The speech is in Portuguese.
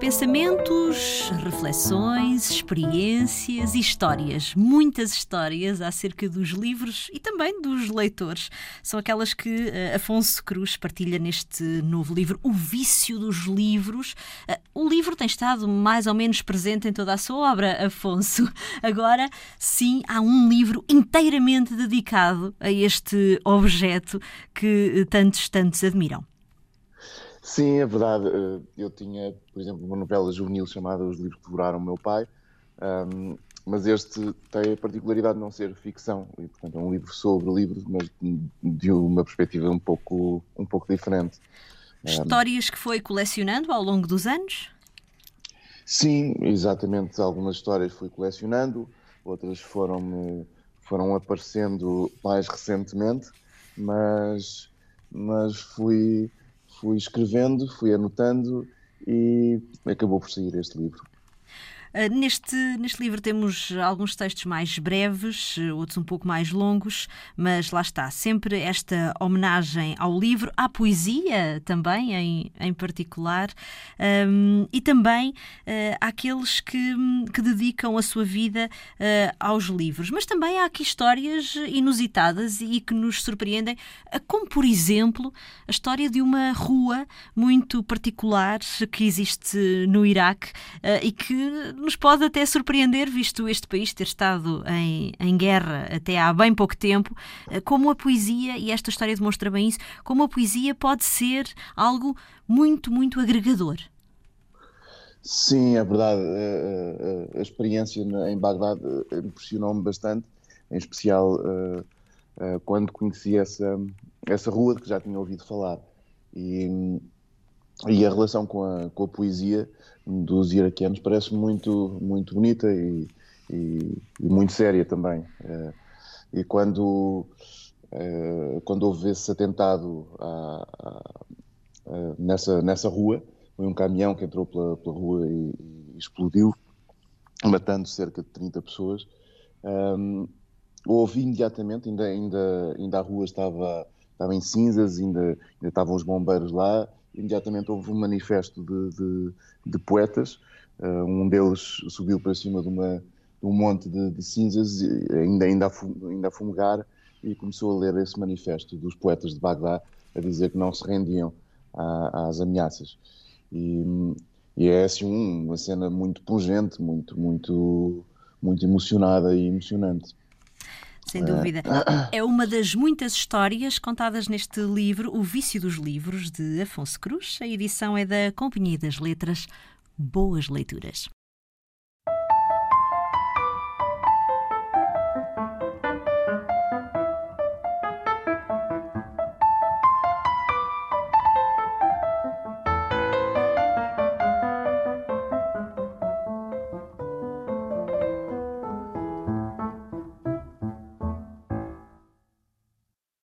Pensamentos, reflexões, experiências e histórias. Muitas histórias acerca dos livros e também dos leitores. São aquelas que uh, Afonso Cruz partilha neste novo livro, O Vício dos Livros. Uh, o livro tem estado mais ou menos presente em toda a sua obra, Afonso. Agora, sim, há um livro inteiramente dedicado a este objeto que tantos, tantos admiram. Sim, é verdade. Eh, eu tinha, por exemplo, uma novela juvenil chamada Os Livros que Devoraram o Meu Pai, um, mas este tem a particularidade de não ser ficção, e portanto é um livro sobre livros, mas de uma perspectiva um pouco, um pouco diferente. Histórias um, que foi colecionando ao longo dos anos? Sim, exatamente. Algumas histórias fui colecionando, outras foram, foram aparecendo mais recentemente, mas, mas fui fui escrevendo, fui anotando e acabou por sair este livro. Uh, neste, neste livro temos alguns textos mais breves, outros um pouco mais longos, mas lá está, sempre esta homenagem ao livro, à poesia também, em, em particular, um, e também uh, àqueles que, que dedicam a sua vida uh, aos livros. Mas também há aqui histórias inusitadas e que nos surpreendem, como por exemplo a história de uma rua muito particular que existe no Iraque e que nos pode até surpreender, visto este país ter estado em, em guerra até há bem pouco tempo, eh, como a poesia, e esta história demonstra bem isso, como a poesia pode ser algo muito, muito agregador. Sim, é verdade. A, a, a experiência em Bagdade eh, impressionou-me bastante, em especial quando conheci essa, essa rua que já tinha ouvido falar. E, e a relação com a, com a poesia dos iraquianos parece muito, muito bonita e, e, e muito séria também. Uh, e quando, uh, quando houve esse atentado à, nessa, nessa rua, foi um caminhão que entrou pela, pela rua e, e, explodiu, matando cerca de 30 pessoas. Um, ehm, houve imediatamente, ainda, ainda, ainda a rua estava, estava em cinzas, ainda, ainda estavam os bombeiros lá, imediatamente houve um manifesto de, de, de poetas. Uh, um deles subiu para cima de, uma, de um monte de, cinzas, ainda, ainda, a, ainda a fumegar, e começou a ler esse manifesto dos poetas de Bagdá, a dizer que não se rendiam à, às ameaças. E, e, é assim uma cena muito pungente, muito, muito, muito emocionada e emocionante. Sem dúvida. É uma das muitas histórias contadas neste livro, O Vício dos Livros, de Afonso Cruz. A edição é da Companhia das Letras. Boas leituras.